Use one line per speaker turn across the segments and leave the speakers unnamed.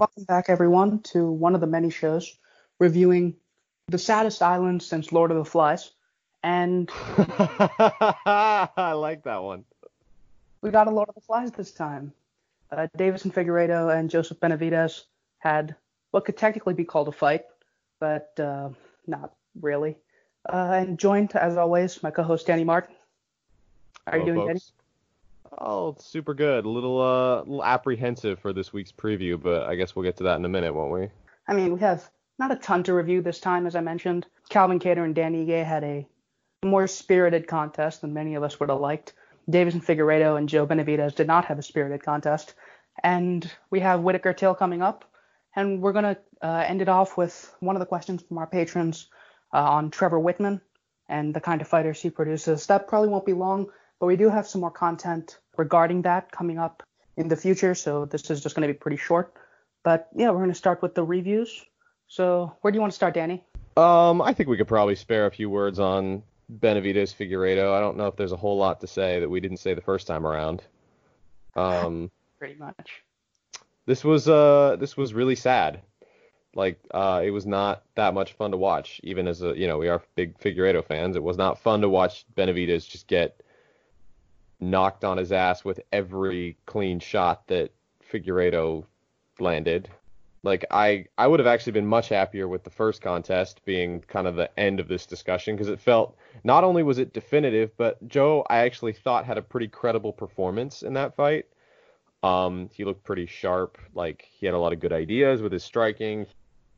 Welcome back, everyone, to one of the many shows reviewing the saddest island since Lord of the Flies. And
I like that one.
we got a Lord of the Flies this time. Uh, Deiveson Figueiredo and Joseph Benavidez had what could technically be called a fight, but uh, not really. Uh, and joined, as always, my co-host Danny Martin. How are you doing, Danny?
folks. Oh, super good. A little uh, little apprehensive for this week's preview, but I guess we'll get to that in a minute, won't we?
I mean, we have not a ton to review this time, as I mentioned. Calvin Kattar and Dan Ige had a more spirited contest than many of us would have liked. Deiveson Figueiredo and Joe Benavidez did not have a spirited contest. And we have Whittaker Till coming up. And we're going to uh, end it off with one of the questions from our patrons uh, on Trevor Wittman and the kind of fighters he produces. That probably won't be long, but we do have some more content regarding that coming up in the future. So this is just going to be pretty short. But yeah, we're going to start with the reviews. So where do you want to start, Danny?
Um, I think we could probably spare a few words on Benavidez Figueiredo. I don't know if there's a whole lot to say that we didn't say the first time around. Um,
Pretty much.
this was uh this was really sad. Like uh it was not that much fun to watch, even as a you know, we are big Figueiredo fans. It was not fun to watch Benavidez just get knocked on his ass with every clean shot that Figueiredo landed. Like I I would have actually been much happier with the first contest being kind of the end of this discussion because it felt not only was it definitive, but Joe I actually thought had a pretty credible performance in that fight. Um, he looked pretty sharp. Like he had a lot of good ideas with his striking.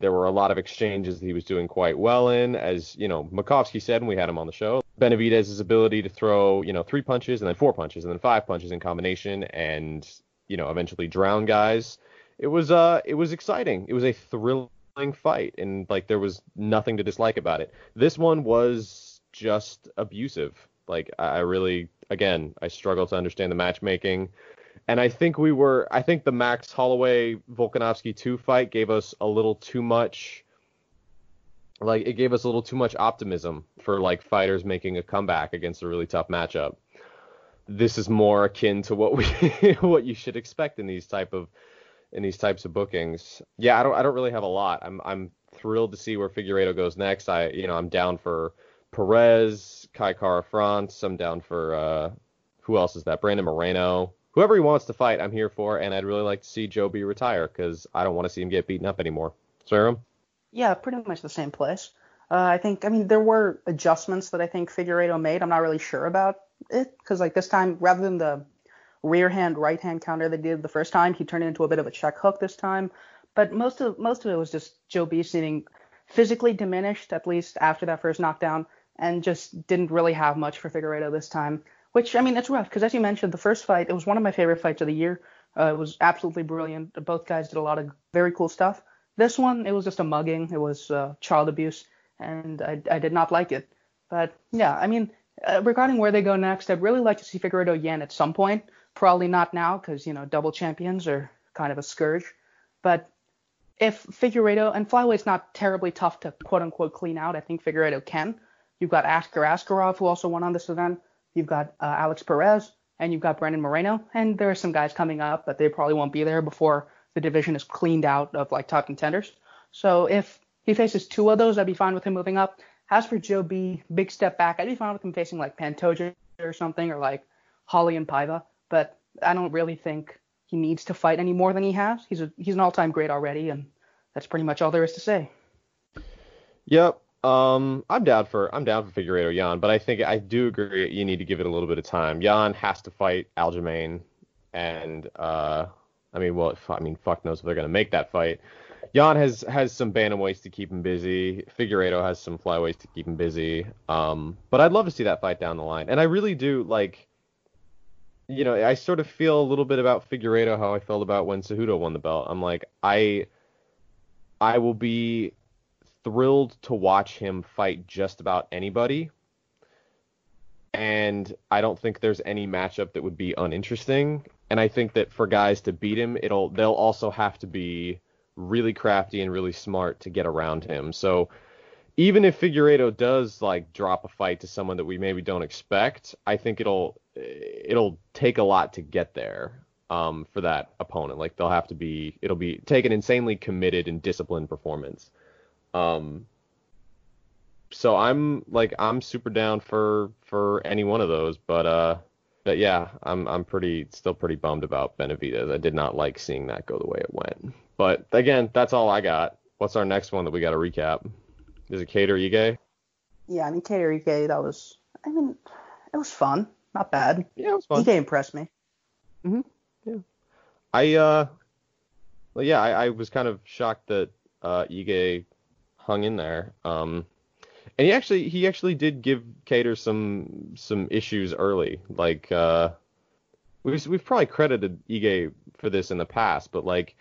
There were a lot of exchanges that he was doing quite well in, as you know, Makovsky said when we had him on the show. Benavidez' ability to throw, you know, three punches and then four punches and then five punches in combination, and you know, eventually drown guys. It was uh, it was exciting. It was a thrilling fight, and like there was nothing to dislike about it. This one was just abusive. Like I I really, again, I struggle to understand the matchmaking. And I think we were I think the Max Holloway Volkanovski 2 fight gave us a little too much like it gave us a little too much optimism for like fighters making a comeback against a really tough matchup. This is more akin to what we what you should expect in these type of in these types of bookings. Yeah, I don't I don't really have a lot. I'm I'm thrilled to see where Figueiredo goes next. I you know, I'm down for Perez, Kai Kara France, I'm down for uh who else is that? Brandon Moreno. Whoever he wants to fight, I'm here for, and I'd really like to see Joe B retire because I don't want to see him get beaten up anymore. Sriram?
Yeah, pretty much the same place. Uh, I think, I mean, there were adjustments that I think Figueiredo made. I'm not really sure about it because, like, this time, rather than the rear hand, right hand counter they did the first time, he turned it into a bit of a check hook this time. But most of most of it was just Joe B seeming physically diminished, at least after that first knockdown, and just didn't really have much for Figueiredo this time. Which, I mean, it's rough because, as you mentioned, the first fight, it was one of my favorite fights of the year. Uh, it was absolutely brilliant. Both guys did a lot of very cool stuff. This one, it was just a mugging. It was uh, child abuse, and I, I did not like it. But yeah, I mean, uh, regarding where they go next, I'd really like to see Figueiredo Yan at some point. Probably not now because you know double champions are kind of a scourge. But if Figueiredo and Flyweight's not terribly tough to quote unquote clean out, I think Figueiredo can. You've got Askar Askarov who also won on this event. You've got uh, Alex Perez and you've got Brandon Moreno, and there are some guys coming up that they probably won't be there before the division is cleaned out of like top contenders. So if he faces two of those, I'd be fine with him moving up. As for Joe B, big step back, I'd be fine with him facing like Pantoja or something, or like Raulian Paiva. But I don't really think he needs to fight any more than he has. He's a he's an all-time great already, and that's pretty much all there is to say.
Yep. Um, I'm down for I'm down for Figueiredo Yan, but I think I do agree you need to give it a little bit of time. Yan has to fight Aljamain, and uh, I mean, well, I mean, fuck knows if they're gonna make that fight. Yan has has some bantamweights to keep him busy. Figueiredo has some flyweights to keep him busy. Um, but I'd love to see that fight down the line, and I really do like. You know, I sort of feel a little bit about Figueiredo how I felt about when Cejudo won the belt. I'm like, I, I will be thrilled to watch him fight just about anybody. And I don't think there's any matchup that would be uninteresting. And I think that for guys to beat him, it'll they'll also have to be really crafty and really smart to get around him. So even if Figueiredo does like drop a fight to someone that we maybe don't expect, I think it'll it'll take a lot to get there. um, for that opponent. Like they'll have to be, it'll be take an insanely committed and disciplined performance. Um, so I'm like I'm super down for for any one of those, but uh, but yeah, I'm I'm pretty still pretty bummed about Benavidez. I did not like seeing that go the way it went. But again, that's all I got. What's our next one that we got to recap? Is it Kattar Ige?
Yeah, I mean Kattar Ige, that was I mean it was fun, not bad.
Yeah, it was fun.
Ige impressed me.
Mhm. Yeah. I uh, well yeah, I, I was kind of shocked that uh Ige hung in there. Um, and he actually he actually did give Kattar some some issues early. Like uh, we've we've probably credited Ige for this in the past, but like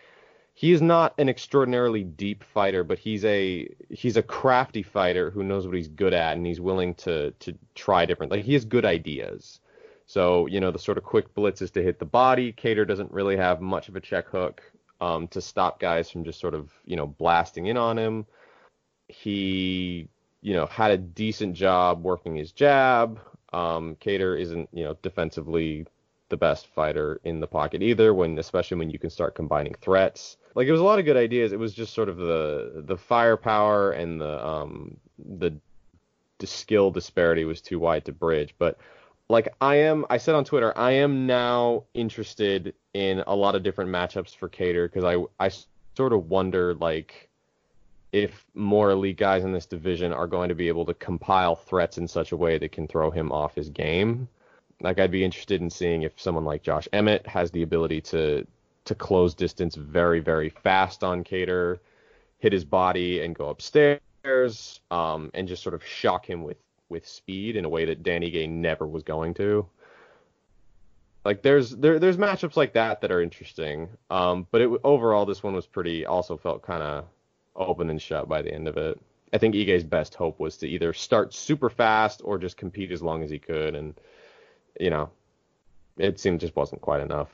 he is not an extraordinarily deep fighter, but he's a he's a crafty fighter who knows what he's good at and he's willing to to try different. Like he has good ideas. So you know the sort of quick blitzes to hit the body. Kattar doesn't really have much of a check hook um, to stop guys from just sort of you know blasting in on him. He you know, had a decent job working his jab. Um, Kattar isn't, you know, defensively the best fighter in the pocket either. When especially when you can start combining threats. Like it was a lot of good ideas. It was just sort of the the firepower and the um the, the skill disparity was too wide to bridge. But like I am, I said on Twitter, I am now interested in a lot of different matchups for Kattar because I I sort of wonder like if more elite guys in this division are going to be able to compile threats in such a way that can throw him off his game. Like I'd be interested in seeing if someone like Josh Emmett has the ability to to close distance very very fast on Kattar, hit his body and go upstairs, um, and just sort of shock him with with speed in a way that Dan Ige never was going to. Like there's there there's matchups like that that are interesting, um, but it overall this one was pretty also felt kind of open and shut by the end of it. I think Ige's best hope was to either start super fast or just compete as long as he could, and you know, it seemed just wasn't quite enough.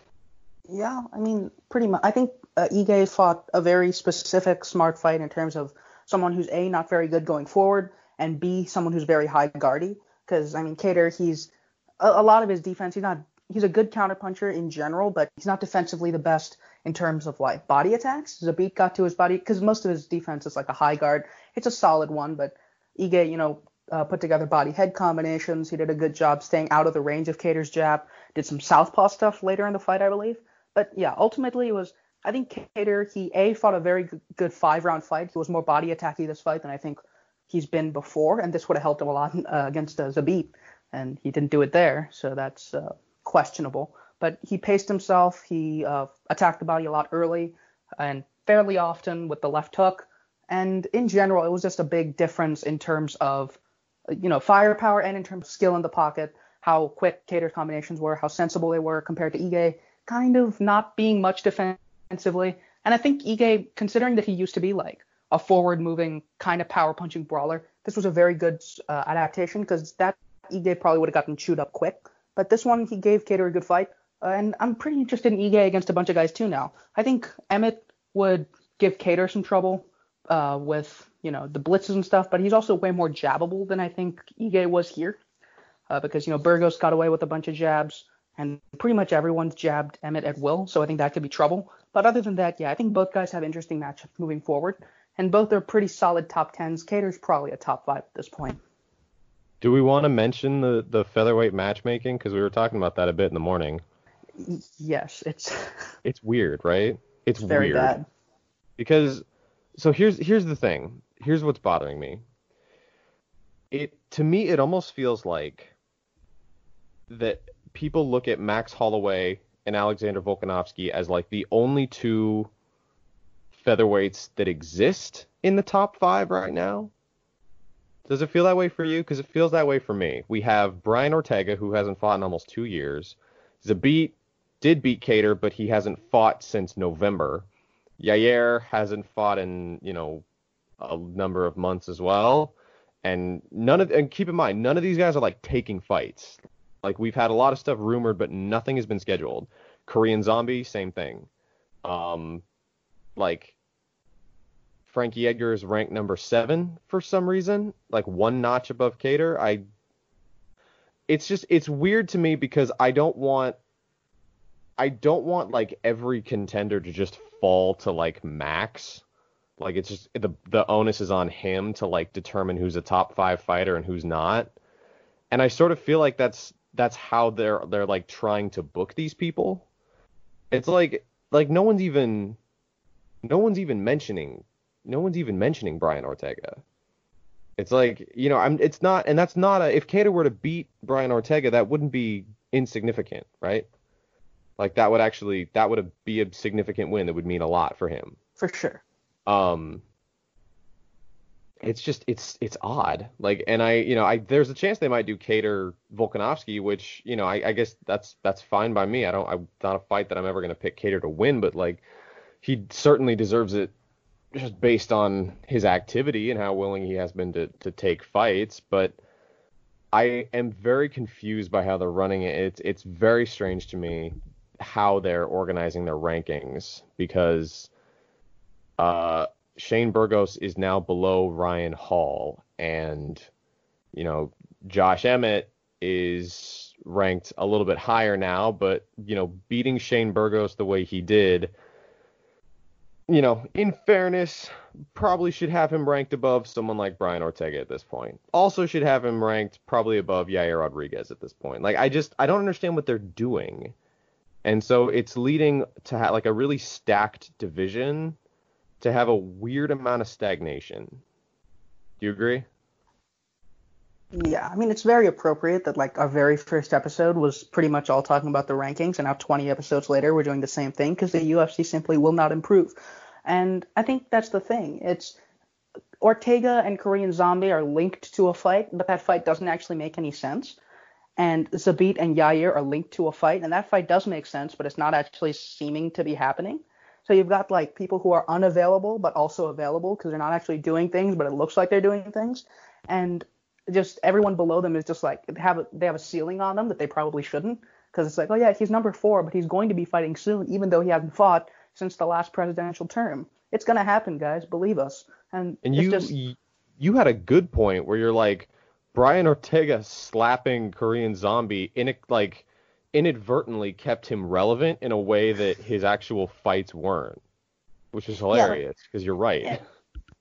Yeah, I mean, pretty much. I think uh, Ige fought a very specific, smart fight in terms of someone who's a not very good going forward, and b someone who's very high guardy. Because I mean, Kattar, he's a, a lot of his defense. He's not. He's a good counterpuncher in general, but he's not defensively the best in terms of like body attacks. Zabit got to his body because most of his defense is like a high guard. It's a solid one, but Ige, you know, uh, put together body head combinations. He did a good job staying out of the range of Kattar's jab. Did some southpaw stuff later in the fight, I believe. But yeah, ultimately it was. I think Kattar he a fought a very good five round fight. He was more body attacky this fight than I think he's been before, and this would have helped him a lot uh, against uh, Zabit, and he didn't do it there, so that's uh, questionable but he paced himself. He uh, attacked the body a lot early and fairly often with the left hook. And in general, it was just a big difference in terms of, you know, firepower and in terms of skill in the pocket, how quick Kattar's combinations were, how sensible they were compared to Ige, kind of not being much defensively. And I think Ige, considering that he used to be like a forward moving kind of power punching brawler, this was a very good uh, adaptation because that Ige probably would have gotten chewed up quick. But this one, he gave Kattar a good fight. And I'm pretty interested in Ige against a bunch of guys too now. I think Emmett would give Kattar some trouble uh, with you know the blitzes and stuff, but he's also way more jabbable than I think Ige was here, uh, because you know Burgos got away with a bunch of jabs, and pretty much everyone's jabbed Emmett at will, so I think that could be trouble. But other than that, yeah, I think both guys have interesting matchups moving forward, and both are pretty solid top tens. Kattar's probably a top five at this point.
Do we want to mention the the featherweight matchmaking because we were talking about that a bit in the morning?
Yes, it's
it's weird, right?
It's, it's very
weird.
bad.
Because so here's here's the thing. Here's what's bothering me. It to me it almost feels like that people look at Max Holloway and Alexander Volkanovski as like the only two featherweights that exist in the top 5 right now. Does it feel that way for you? Because it feels that way for me. We have Brian Ortega, who hasn't fought in almost two years. Zabit did beat Kattar, but he hasn't fought since November. Yair hasn't fought in, you know, a number of months as well. And none of and keep in mind, none of these guys are like taking fights. Like we've had a lot of stuff rumored, but nothing has been scheduled. Korean Zombie, same thing. Um, like Frankie Edgar is ranked number seven for some reason, like one notch above Kattar. I, it's just it's weird to me because I don't want I don't want like every contender to just fall to like Max. Like it's just the the onus is on him to like determine who's a top five fighter and who's not. And I sort of feel like that's that's how they're they're like trying to book these people. It's like like no one's even no one's even mentioning no one's even mentioning Brian Ortega. It's like, you know, I'm it's not and that's not a if Kattar were to beat Brian Ortega, that wouldn't be insignificant, right? Like that would actually that would be a significant win that would mean a lot for him.
For sure.
Um it's just it's it's odd. Like and I you know, I there's a chance they might do Kattar Volkanovski, which, you know, I, I guess that's that's fine by me. I don't I'm not a fight that I'm ever gonna pick Kattar to win, but like he certainly deserves it just based on his activity and how willing he has been to, to take fights. But I am very confused by how they're running it. It's it's very strange to me how they're organizing their rankings because uh, Shane Burgos is now below Ryan Hall, and you know Josh Emmett is ranked a little bit higher now, but you know beating Shane Burgos the way he did you know, in fairness, probably should have him ranked above someone like Brian Ortega at this point. Also should have him ranked probably above Yair Rodriguez at this point. Like I just I don't understand what they're doing. And so it's leading to ha- like a really stacked division to have a weird amount of stagnation. Do you agree?
Yeah, I mean it's very appropriate that like our very first episode was pretty much all talking about the rankings, and now 20 episodes later we're doing the same thing because the UFC simply will not improve. And I think that's the thing. It's Ortega and Korean Zombie are linked to a fight, but that fight doesn't actually make any sense. And Zabit and Yair are linked to a fight, and that fight does make sense, but it's not actually seeming to be happening. So you've got like people who are unavailable but also available because they're not actually doing things, but it looks like they're doing things. And just everyone below them is just like they have a, they have a ceiling on them that they probably shouldn't because it's like oh yeah he's number four but he's going to be fighting soon even though he hasn't fought since the last presidential term. It's gonna happen, guys. Believe us. And
and you
just...
you had a good point where you're like Brian Ortega slapping Korean Zombie in a, like inadvertently kept him relevant in a way that his actual fights weren't, which is hilarious because yeah, you're right. Yeah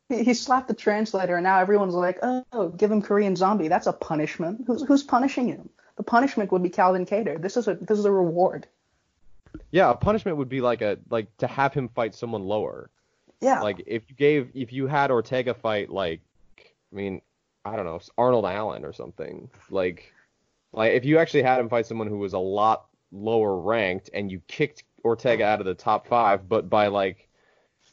he slapped the translator, and now everyone's like, "Oh, give him Korean Zombie. That's a punishment. Who's who's punishing him? The punishment would be Calvin Kattar. This is a this is a reward."
Yeah, a punishment would be like a like to have him fight someone lower.
Yeah.
Like if you gave if you had Ortega fight like I mean I don't know Arnold Allen or something like like if you actually had him fight someone who was a lot lower ranked and you kicked Ortega out of the top five, but by like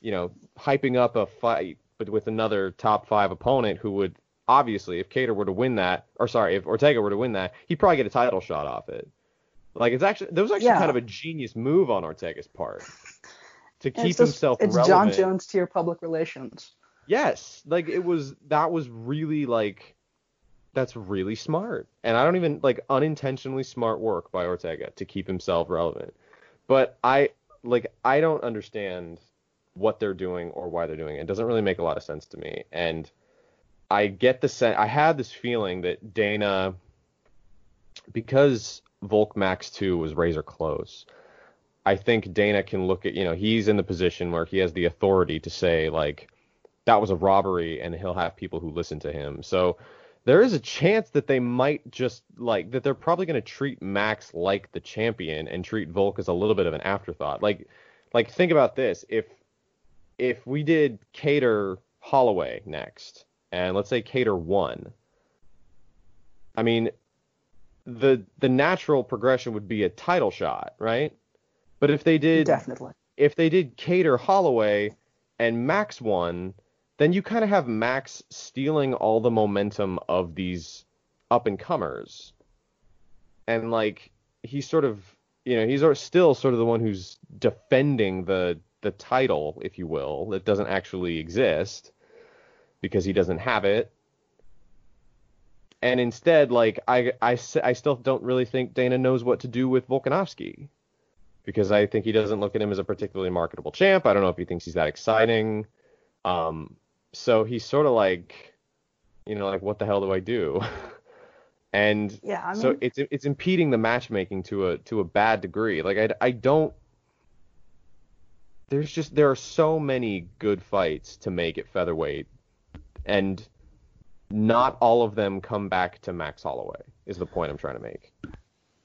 you know hyping up a fight but with another top five opponent who would obviously, if Kattar were to win that, or sorry, if Ortega were to win that, he'd probably get a title shot off it. Like it's actually that was actually yeah. kind of a genius move on Ortega's part to keep
it's
himself
it's
relevant.
Jon Jones to your public relations.
Yes, like it was that was really like that's really smart. And I don't even like unintentionally smart work by Ortega to keep himself relevant. But I like I don't understand what they're doing or why they're doing it. It doesn't really make a lot of sense to me. And I get the sense I had this feeling that Dana because Volk Max 2 was razor close. I think Dana can look at, you know, he's in the position where he has the authority to say like that was a robbery and he'll have people who listen to him. So there is a chance that they might just like that they're probably going to treat Max like the champion and treat Volk as a little bit of an afterthought. Like like think about this. If if we did Kattar Holloway next, and let's say Kattar won, I mean, the the natural progression would be a title shot, right? But if they did
definitely,
if they did Kattar Holloway and Max won, then you kind of have Max stealing all the momentum of these up and comers, and like he's sort of you know he's still sort of the one who's defending the the title, if you will, that doesn't actually exist because he doesn't have it. And instead, like I, I, I still don't really think Dana knows what to do with Volkanovski because I think he doesn't look at him as a particularly marketable champ. I don't know if he thinks he's that exciting. Um, so he's sort of like, you know, like what the hell do I do? And
Yeah, I mean,
so it's it's impeding the matchmaking to a to a bad degree. Like I, I don't there's just there are so many good fights to make at featherweight and not all of them come back to Max Holloway is the point I'm trying to make.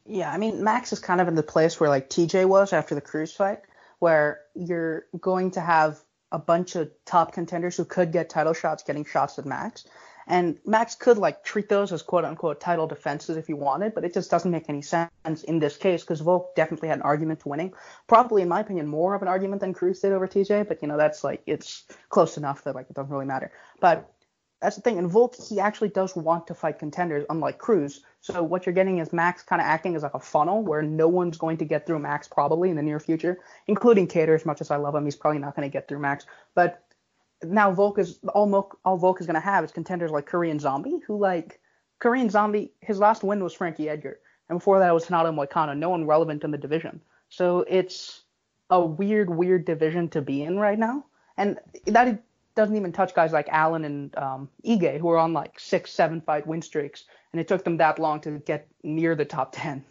Yeah, I mean, Max is kind of in the place where like TJ was after the Cruz fight, where you're going to have a bunch of top contenders who could get title shots getting shots at Max. And Max could like treat those as quote unquote title defenses if he wanted, but it just doesn't make any sense in this case because Volk definitely had an argument to winning. Probably, in my opinion, more of an argument than Cruz did over TJ, but you know, that's like it's close enough that like it doesn't really matter. But that's the thing. In Volk, he actually does want to fight contenders, unlike Cruz. So what you're getting is Max kind of acting as like a funnel where no one's going to get through Max probably in the near future, including Kattar. As much as I love him, he's probably not going to get through Max. But now Volk is all Mo- all Volk is going to have is contenders like Korean Zombie, who like Korean Zombie. His last win was Frankie Edgar, and before that was Renato Moicano. No one relevant in the division. So it's a weird, weird division to be in right now, and that doesn't even touch guys like Allen and um, Ige, who are on like six, seven fight win streaks, and it took them that long to get near the top ten.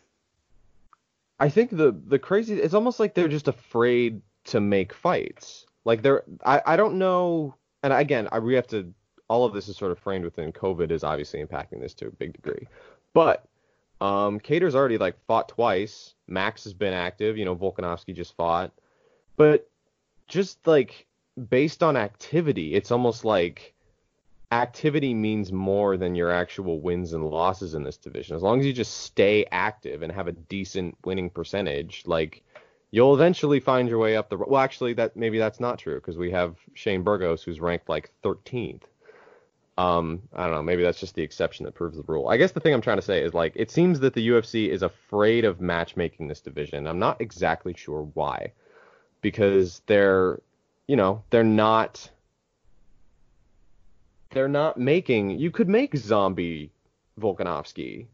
I think the the crazy it's almost like they're just afraid to make fights. Like they're I, I don't know and again I we have to all of this is sort of framed within COVID is obviously impacting this to a big degree. But um Kattar's already like fought twice. Max has been active, you know, Volkanovski just fought. But just like based on activity, it's almost like activity means more than your actual wins and losses in this division. As long as you just stay active and have a decent winning percentage, like you'll eventually find your way up the. Well, actually, that maybe that's not true because we have Shane Burgos who's ranked like 13th. Um, I don't know. Maybe that's just the exception that proves the rule. I guess the thing I'm trying to say is like it seems that the UFC is afraid of matchmaking this division. I'm not exactly sure why, because they're, you know, they're not they're not making. You could make Zombie Volkanovski.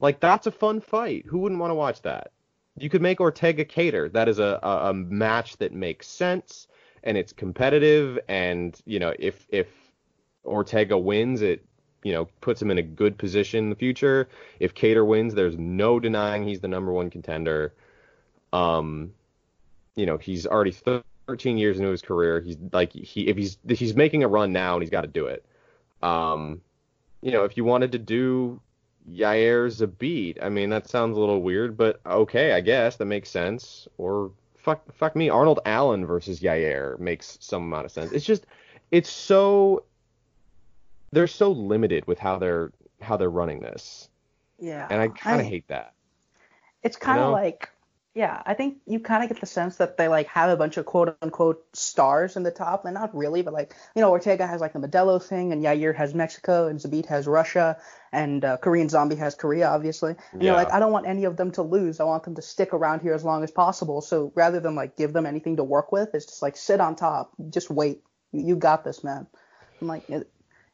Like that's a fun fight. Who wouldn't want to watch that? You could make Ortega Kattar. That is a, a, a match that makes sense and it's competitive. And you know, if if Ortega wins, it you know puts him in a good position in the future. If Kattar wins, there's no denying he's the number one contender. Um, you know, he's already 13 years into his career. He's like he if he's he's making a run now and he's got to do it. Um, you know, if you wanted to do Yair Zabit, I mean, that sounds a little weird, but okay, I guess that makes sense. Or fuck, fuck me, Arnold Allen versus Yair makes some amount of sense. It's just, it's so, they're so limited with how they're how they're running this,
Yeah.
and I kind of hate that.
It's kind of
know?
like, yeah, I think you kind of get the sense that they like have a bunch of quote unquote stars in the top, and not really, but like, you know, Ortega has like the Modelo thing, and Yair has Mexico, and Zabit has Russia, and uh, Korean Zombie has Korea, obviously. And you're like, I don't want any of them to lose. I want them to stick around here as long as possible. So rather than like give them anything to work with, it's just like sit on top, just wait. You, you got this, man. I'm like, it,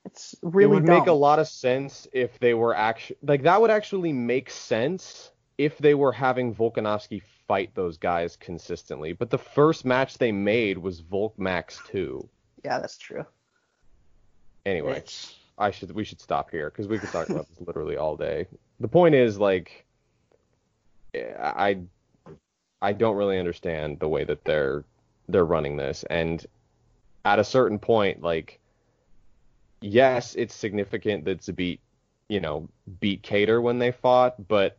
it's really
it would
dumb.
make a lot of sense if they were actually like that would actually make sense if they were having Volkanovski fight those guys consistently. But the first match they made was Volk Max 2.
Yeah, that's true.
Anyway,
It's,
I should we should stop here because we could talk about this literally all day. The point is like I I don't really understand the way that they're they're running this and at a certain point like yes, it's significant that Zabit, you know, beat Kattar when they fought, but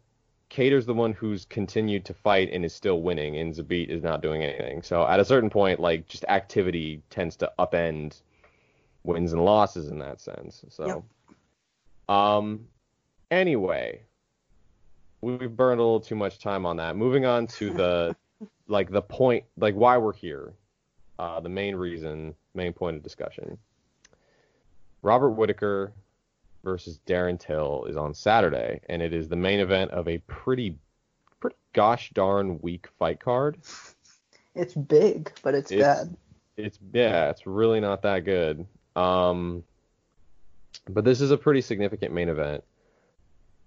Kattar's the one who's continued to fight and is still winning, and Zabit is not doing anything. So at a certain point, like just activity tends to upend wins and losses in that sense. So, um, anyway, we've burned a little too much time on that. Moving on to the like the point, like why we're here, uh, the main reason, main point of discussion. Robert Whittaker versus Darren Till is on Saturday, and it is the main event of a pretty, pretty gosh darn weak fight card.
it's big, but it's,
It's-
bad.
It's yeah, it's really not that good. Um, but this is a pretty significant main event,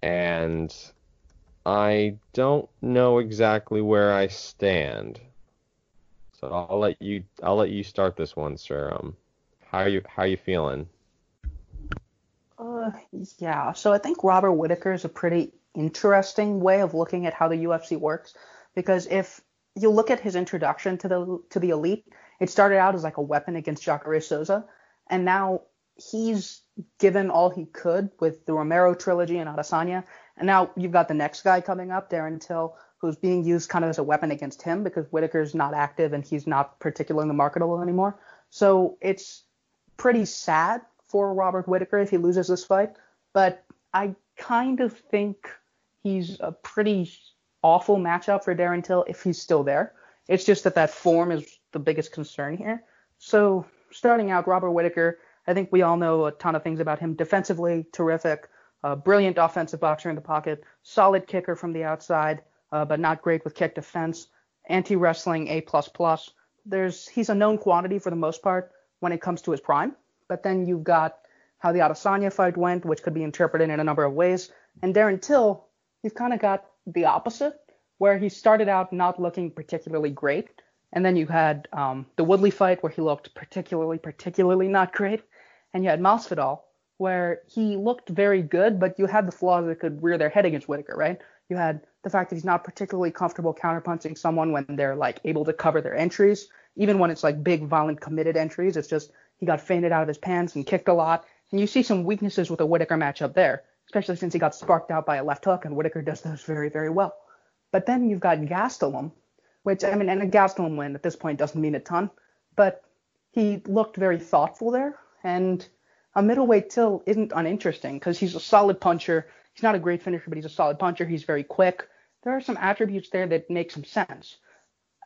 and I don't know exactly where I stand. So I'll let you I'll let you start this one, sir. Um, how you how you feeling?
Yeah. So I think Robert Whittaker is a pretty interesting way of looking at how the UFC works because if you look at his introduction to the to the elite, it started out as like a weapon against Jacare Souza, and now he's given all he could with the Romero trilogy and Adesanya, and now you've got the next guy coming up, Darren Till, who's being used kind of as a weapon against him because Whittaker's not active and he's not particularly marketable anymore. So it's pretty sad for Robert Whittaker if he loses this fight, but I kind of think he's a pretty awful matchup for Darren Till if he's still there. It's just that that form is the biggest concern here. So starting out, Robert Whittaker, I think we all know a ton of things about him. Defensively, terrific, brilliant offensive boxer in the pocket, solid kicker from the outside, uh, but not great with kick defense. Anti wrestling A plus plus. There's he's a known quantity for the most part when it comes to his prime. But then you've got how the Adesanya fight went, which could be interpreted in a number of ways. And Darren Till, you've kind of got the opposite, where he started out not looking particularly great, and then you had um, the Woodley fight where he looked particularly, particularly not great, and you had Masvidal where he looked very good, but you had the flaws that could rear their head against Whittaker, right? You had the fact that he's not particularly comfortable counterpunching someone when they're like able to cover their entries, even when it's like big, violent, committed entries. It's just he got feinted out of his pants and kicked a lot, and you see some weaknesses with the Whittaker matchup there especially since he got sparked out by a left hook, and Whittaker does those very, very well. But then you've got Gastelum, which, I mean, and a Gastelum win at this point doesn't mean a ton, but he looked very thoughtful there, and a middleweight Till isn't uninteresting because he's a solid puncher. He's not a great finisher, but he's a solid puncher. He's very quick. There are some attributes there that make some sense.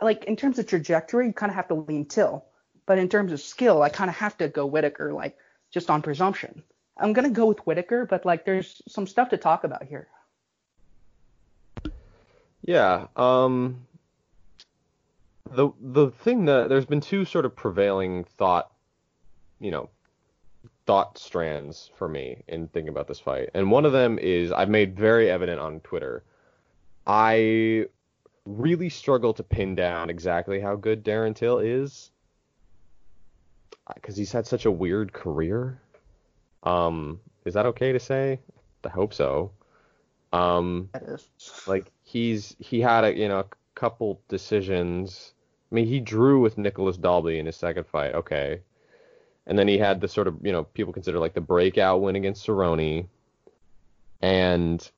Like in terms of trajectory, you kind of have to lean Till, but in terms of skill, I kind of have to go Whittaker, like just on presumption. I'm gonna go with Whittaker, but like there's some stuff to talk about here.
Yeah. Um. The the thing that there's been two sort of prevailing thought, you know, thought strands for me in thinking about this fight, and one of them is I've made very evident on Twitter. I really struggle to pin down exactly how good Darren Till is because he's had such a weird career. Um, is that okay to say? I hope so. Um, like he's he had a you know a couple decisions. I mean, he drew with Nicolas Dalby in his second fight, okay, and then he had the sort of you know people consider like the breakout win against Cerrone, and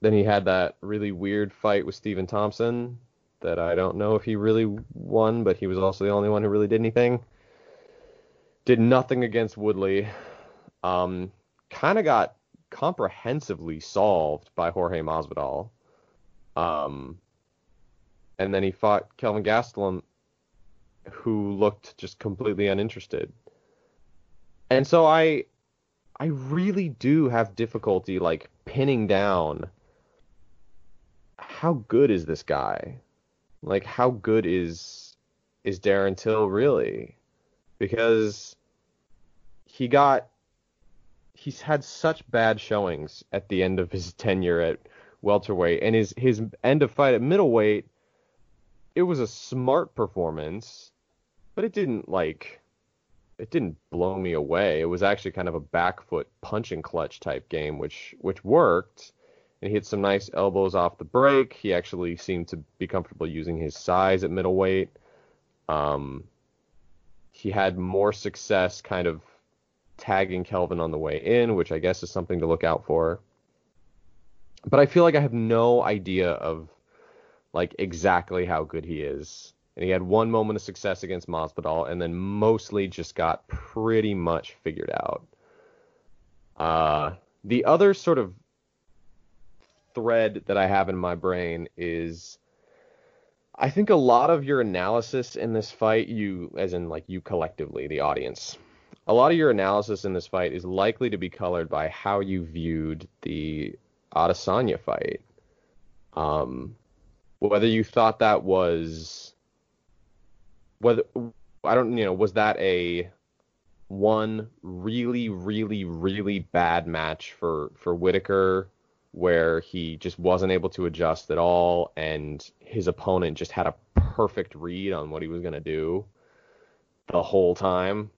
then he had that really weird fight with Stephen Thompson that I don't know if he really won, but he was also the only one who really did anything. Did nothing against Woodley um, kind of got comprehensively solved by Jorge Masvidal. Um, and then he fought Kelvin Gastelum, who looked just completely uninterested. And so I, I really do have difficulty like pinning down how good is this guy? Like how good is is Darren Till really? Because he got he's had such bad showings at the end of his tenure at welterweight, and his his end of fight at middleweight, it was a smart performance, but it didn't like it didn't blow me away. It was actually kind of a back foot punch and clutch type game, which which worked. And he hit some nice elbows off the break. He actually seemed to be comfortable using his size at middleweight. Um, he had more success kind of tagging Kelvin on the way in, which I guess is something to look out for. But I feel like I have no idea of like exactly how good he is. And he had one moment of success against Masvidal, and then mostly just got pretty much figured out. Uh, the other sort of thread that I have in my brain is I think a lot of your analysis in this fight, you, as in like you collectively, the audience, a lot of your analysis in this fight is likely to be colored by how you viewed the Adesanya fight. Um, whether you thought that was whether I don't you know was that a one really really really bad match for for Whittaker where he just wasn't able to adjust at all and his opponent just had a perfect read on what he was going to do the whole time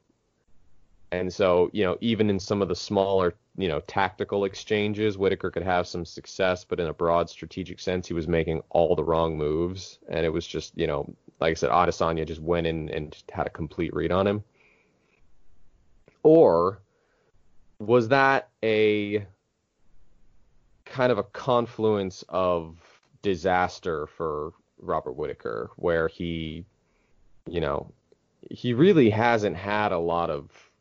and so, you know, even in some of the smaller you know, tactical exchanges, Whittaker could have some success, but in a broad strategic sense, he was making all the wrong moves, and it was just, you know, like I said, Adesanya just went in and had a complete read on him. Or was that a kind of a confluence of disaster for Robert Whittaker, where he, you know, he really hasn't had a lot of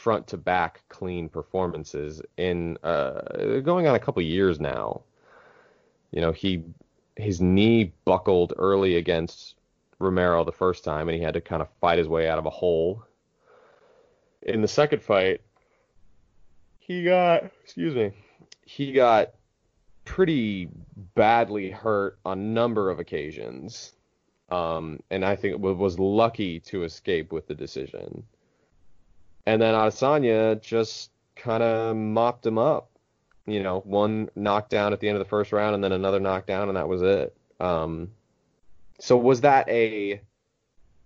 front to back clean performances in uh, going on a couple years now. You know, he his knee buckled early against Romero the first time, and he had to kind of fight his way out of a hole. In the second fight, he got excuse me, he got pretty badly hurt on a number of occasions. Um, and I think was lucky to escape with the decision. And then Adesanya just kind of mopped him up. You know, one knockdown at the end of the first round and then another knockdown, and that was it. Um, so was that a.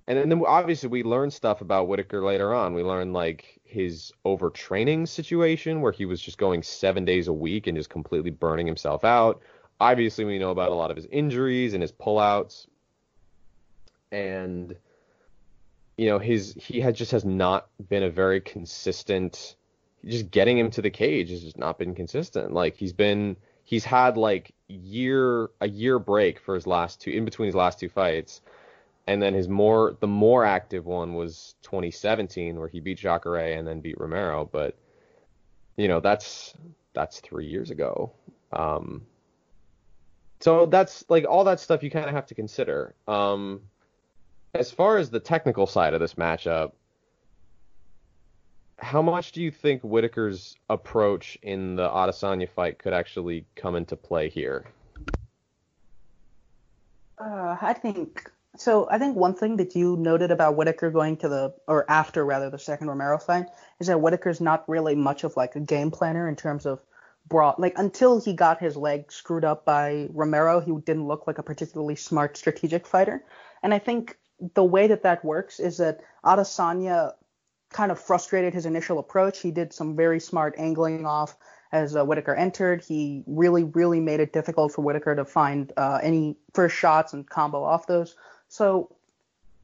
And then obviously we learned stuff about Whittaker later on. We learned like his overtraining situation where he was just going seven days a week and just completely burning himself out. Obviously, we know about a lot of his injuries and his pullouts. And you know, his he had just has not been a very consistent. Just getting him to the cage has just not been consistent. Like he's been he's had like year a year break for his last two in between his last two fights, and then his more the more active one was 2017 where he beat Jacare and then beat Romero. But you know that's that's three years ago. Um, so that's like all that stuff you kind of have to consider. Um, as far as the technical side of this matchup, how much do you think Whittaker's approach in the Adesanya fight could actually come into play here?
Uh, I think so. I think one thing that you noted about Whittaker going to the or after rather the second Romero fight is that Whittaker's not really much of like a game planner in terms of broad like until he got his leg screwed up by Romero, he didn't look like a particularly smart strategic fighter. And I think the way that that works is that Adesanya kind of frustrated his initial approach. He did some very smart angling off as uh, Whittaker entered. He really, really made it difficult for Whittaker to find uh, any first shots and combo off those. So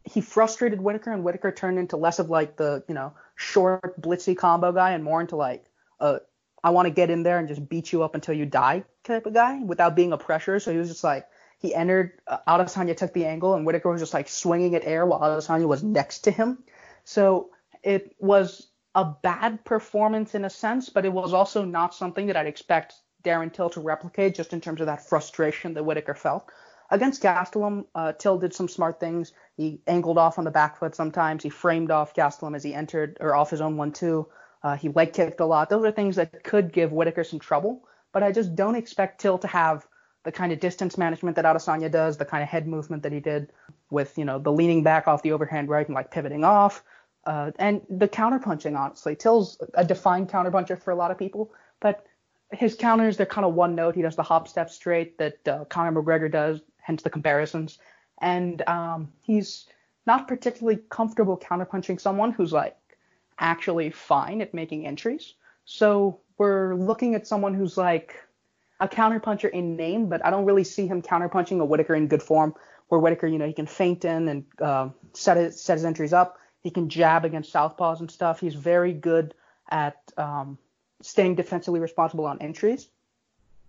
he frustrated Whittaker, and Whittaker turned into less of like the you know short blitzy combo guy and more into like a I want to get in there and just beat you up until you die type of guy without being a pressure. So he was just like he entered, uh, Adesanya took the angle, and Whittaker was just like swinging at air while Adesanya was next to him. So it was a bad performance in a sense, but it was also not something that I'd expect Darren Till to replicate just in terms of that frustration that Whittaker felt. Against Gastelum, uh, Till did some smart things. He angled off on the back foot sometimes. He framed off Gastelum as he entered, or off his own one two. Uh, he leg kicked a lot. Those are things that could give Whittaker some trouble, but I just don't expect Till to have the kind of distance management that Adesanya does, the kind of head movement that he did with, you know, the leaning back off the overhand right and like pivoting off, uh, and the counterpunching, honestly. Till's a defined counterpuncher for a lot of people, but his counters, they're kind of one note. He does the hop step straight that uh, Conor McGregor does, hence the comparisons. And um, he's not particularly comfortable counterpunching someone who's like actually fine at making entries. So we're looking at someone who's like a counterpuncher in name, but I don't really see him counterpunching a Whittaker in good form. Where Whittaker, you know, he can feint in and uh, set his set his entries up. He can jab against southpaws and stuff. He's very good at um, staying defensively responsible on entries.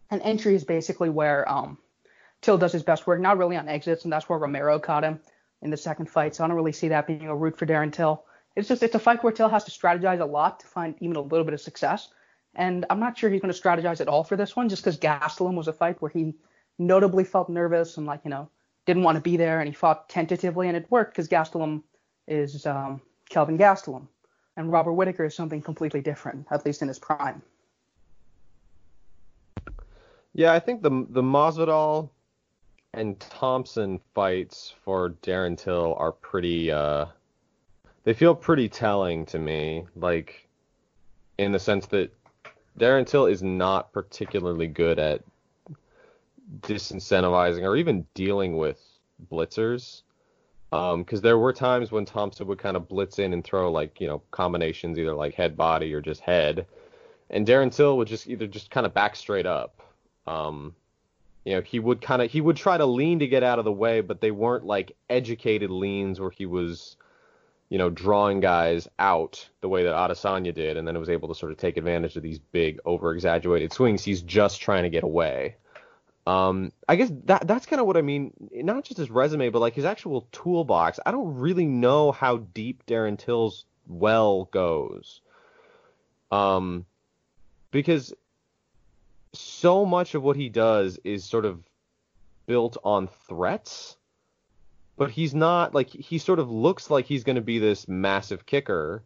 And entry is basically where um, Till does his best work, not really on exits, and that's where Romero caught him in the second fight. So I don't really see that being a route for Darren Till. It's just it's a fight where Till has to strategize a lot to find even a little bit of success. And I'm not sure he's going to strategize at all for this one, just because Gastelum was a fight where he notably felt nervous and like you know didn't want to be there, and he fought tentatively, and it worked because Gastelum is um, Kelvin Gastelum, and Robert Whittaker is something completely different, at least in his prime.
Yeah, I think the the Masvidal and Thompson fights for Darren Till are pretty. Uh, they feel pretty telling to me, like in the sense that Darren Till is not particularly good at disincentivizing or even dealing with blitzers. Because um, there were times when Thompson would kind of blitz in and throw like you know combinations, either like head body or just head, and Darren Till would just either just kind of back straight up. Um, you know, he would kind of he would try to lean to get out of the way, but they weren't like educated leans where he was, you know, drawing guys out the way that Adesanya did, and then it was able to sort of take advantage of these big over exaggerated swings. He's just trying to get away. Um, I guess that that's kind of what I mean. Not just his resume, but like his actual toolbox. I don't really know how deep Darren Till's well goes. Um, because so much of what he does is sort of built on threats, but he's not like he sort of looks like he's going to be this massive kicker,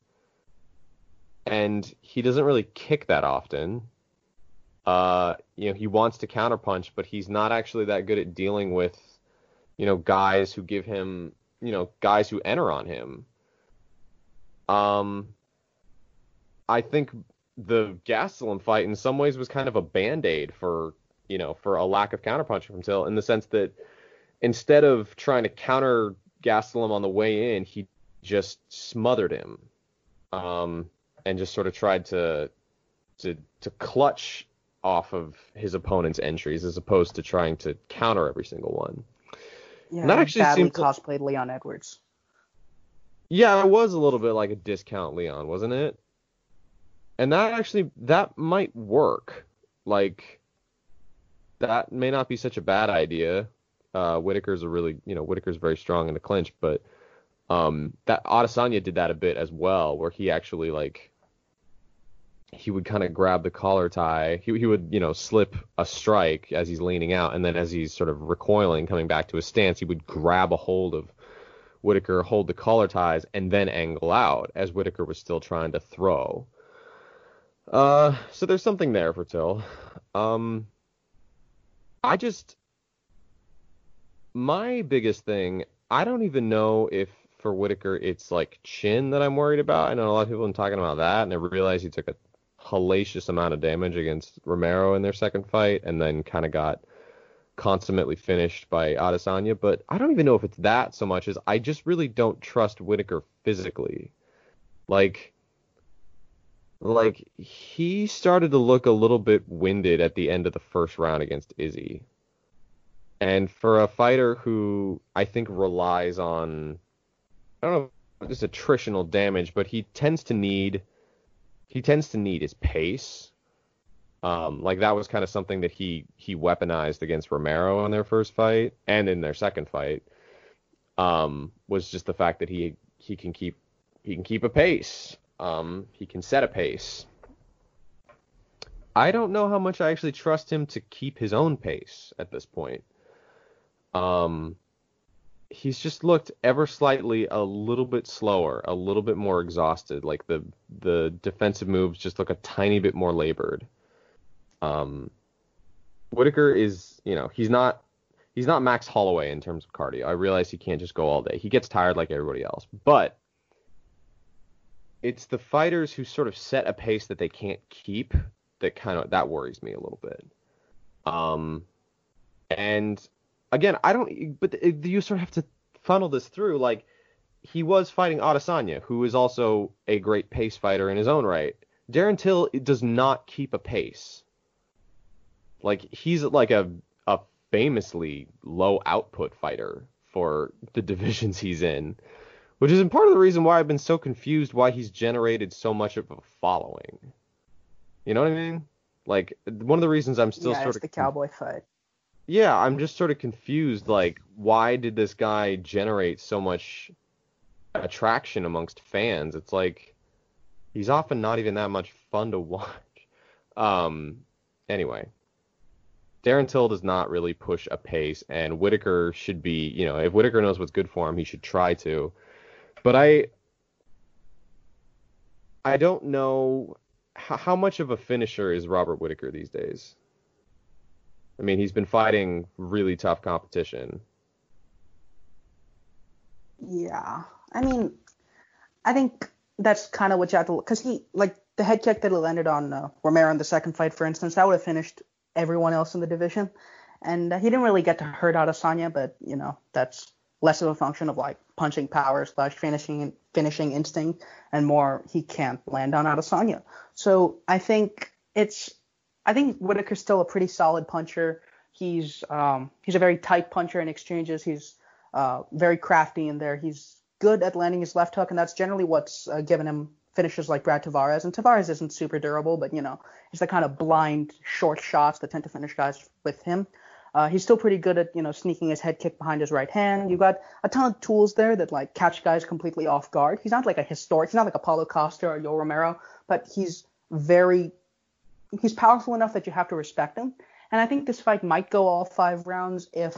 and he doesn't really kick that often. Uh, you know, he wants to counterpunch, but he's not actually that good at dealing with, you know, guys who give him, you know, guys who enter on him. Um, I think the Gastelum fight in some ways was kind of a band-aid for you know for a lack of counterpunching from Till in the sense that instead of trying to counter Gastelum on the way in, he just smothered him, um, and just sort of tried to to to clutch off of his opponent's entries as opposed to trying to counter every single one.
Yeah, and that actually badly cosplayed Leon Edwards.
Yeah, it was a little bit like a discount Leon, wasn't it? and that actually that might work. Like that may not be such a bad idea. Uh, Whittaker's a really, you know, Whittaker's very strong in the clinch, but um, that Adesanya did that a bit as well, where he actually like he would kind of grab the collar tie. He he would you know slip a strike as he's leaning out, and then as he's sort of recoiling, coming back to his stance, he would grab a hold of Whittaker, hold the collar ties, and then angle out as Whittaker was still trying to throw. Uh, so there's something there for Till. Um, I just my biggest thing, I don't even know if for Whittaker it's like chin that I'm worried about. I know a lot of people have been talking about that, and I realize he took a hellacious amount of damage against Romero in their second fight, and then kind of got consummately finished by Adesanya. But I don't even know if it's that so much as I just really don't trust Whittaker physically. Like like he started to look a little bit winded at the end of the first round against Izzy. And for a fighter who I think relies on I don't know just attritional damage, but he tends to need he tends to need his pace. Um, like that was kind of something that he he weaponized against Romero in their first fight and in their second fight. Um, was just the fact that he he can keep he can keep a pace. Um, he can set a pace. I don't know how much I actually trust him to keep his own pace at this point. Um, he's just looked ever slightly a little bit slower, a little bit more exhausted. Like the the defensive moves just look a tiny bit more labored. Um, Whittaker is, you know, he's not he's not Max Holloway in terms of cardio. I realize he can't just go all day. He gets tired like everybody else, but it's the fighters who sort of set a pace that they can't keep that kind of that worries me a little bit. Um, and again, I don't, but you sort of have to funnel this through. Like he was fighting Adesanya, who is also a great pace fighter in his own right. Darren Till does not keep a pace. Like he's like a a famously low output fighter for the divisions he's in which is part of the reason why I've been so confused why he's generated so much of a following. You know what I mean? Like one of the reasons I'm still
yeah,
sort
of the cowboy fight.
Yeah, I'm just sort of confused. Like, why did this guy generate so much attraction amongst fans? It's like he's often not even that much fun to watch. Um, anyway, Darren Till does not really push a pace, and Whittaker should be, you know, if Whittaker knows what's good for him, he should try to. But I I don't know how, how much of a finisher is Robert Whittaker these days. I mean, he's been fighting really tough competition.
Yeah, I mean, I think that's kind of what you have to look because he like the head kick that he landed on uh, Romero in the second fight, for instance, that would have finished everyone else in the division, and uh, he didn't really get to hurt Adesanya, but you know that's less of a function of like punching power slash finishing finishing instinct and more he can't land on Adesanya. So I think it's I think Whittaker's still a pretty solid puncher. He's um, he's a very tight puncher in exchanges. He's uh, very crafty in there. He's good at landing his left hook, and that's generally what's uh, given him finishes like Brad Tavares. And Tavares isn't super durable, but you know, it's the kind of blind short shots that tend to finish guys with him. Uh, he's still pretty good at you know sneaking his head kick behind his right hand. You've got a ton of tools there that like catch guys completely off guard. He's not like a historic. He's not like a Paulo Costa or Yo Romero, but he's very he's powerful enough that you have to respect him. And I think this fight might go all five rounds if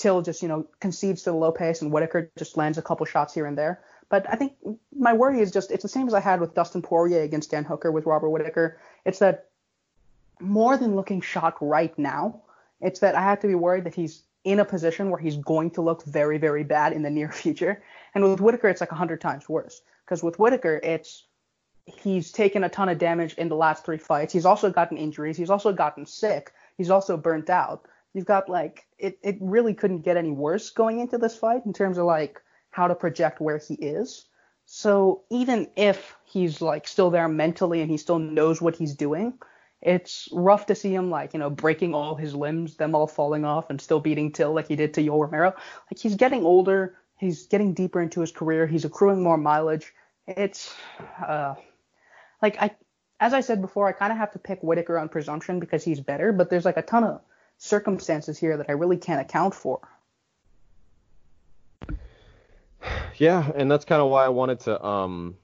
Till just you know concedes to the low pace and Whittaker just lands a couple shots here and there. But I think my worry is just it's the same as I had with Dustin Poirier against Dan Hooker with Robert Whittaker. It's that more than looking shot right now, it's that I have to be worried that he's in a position where he's going to look very, very bad in the near future. And with Whittaker, it's like a hundred times worse. Because with Whittaker, it's he's taken a ton of damage in the last three fights. He's also gotten injuries. He's also gotten sick. He's also burnt out. You've got like it, it really couldn't get any worse going into this fight in terms of like how to project where he is. So even if he's like still there mentally and he still knows what he's doing, it's rough to see him like, you know, breaking all his limbs, them all falling off and still beating Till like he did to Yoel Romero. Like he's getting older, he's getting deeper into his career, he's accruing more mileage. It's uh like I as I said before, I kind of have to pick Whittaker on presumption because he's better, but there's like a ton of circumstances here that I really can't account for.
Yeah, and that's kind of why I wanted to um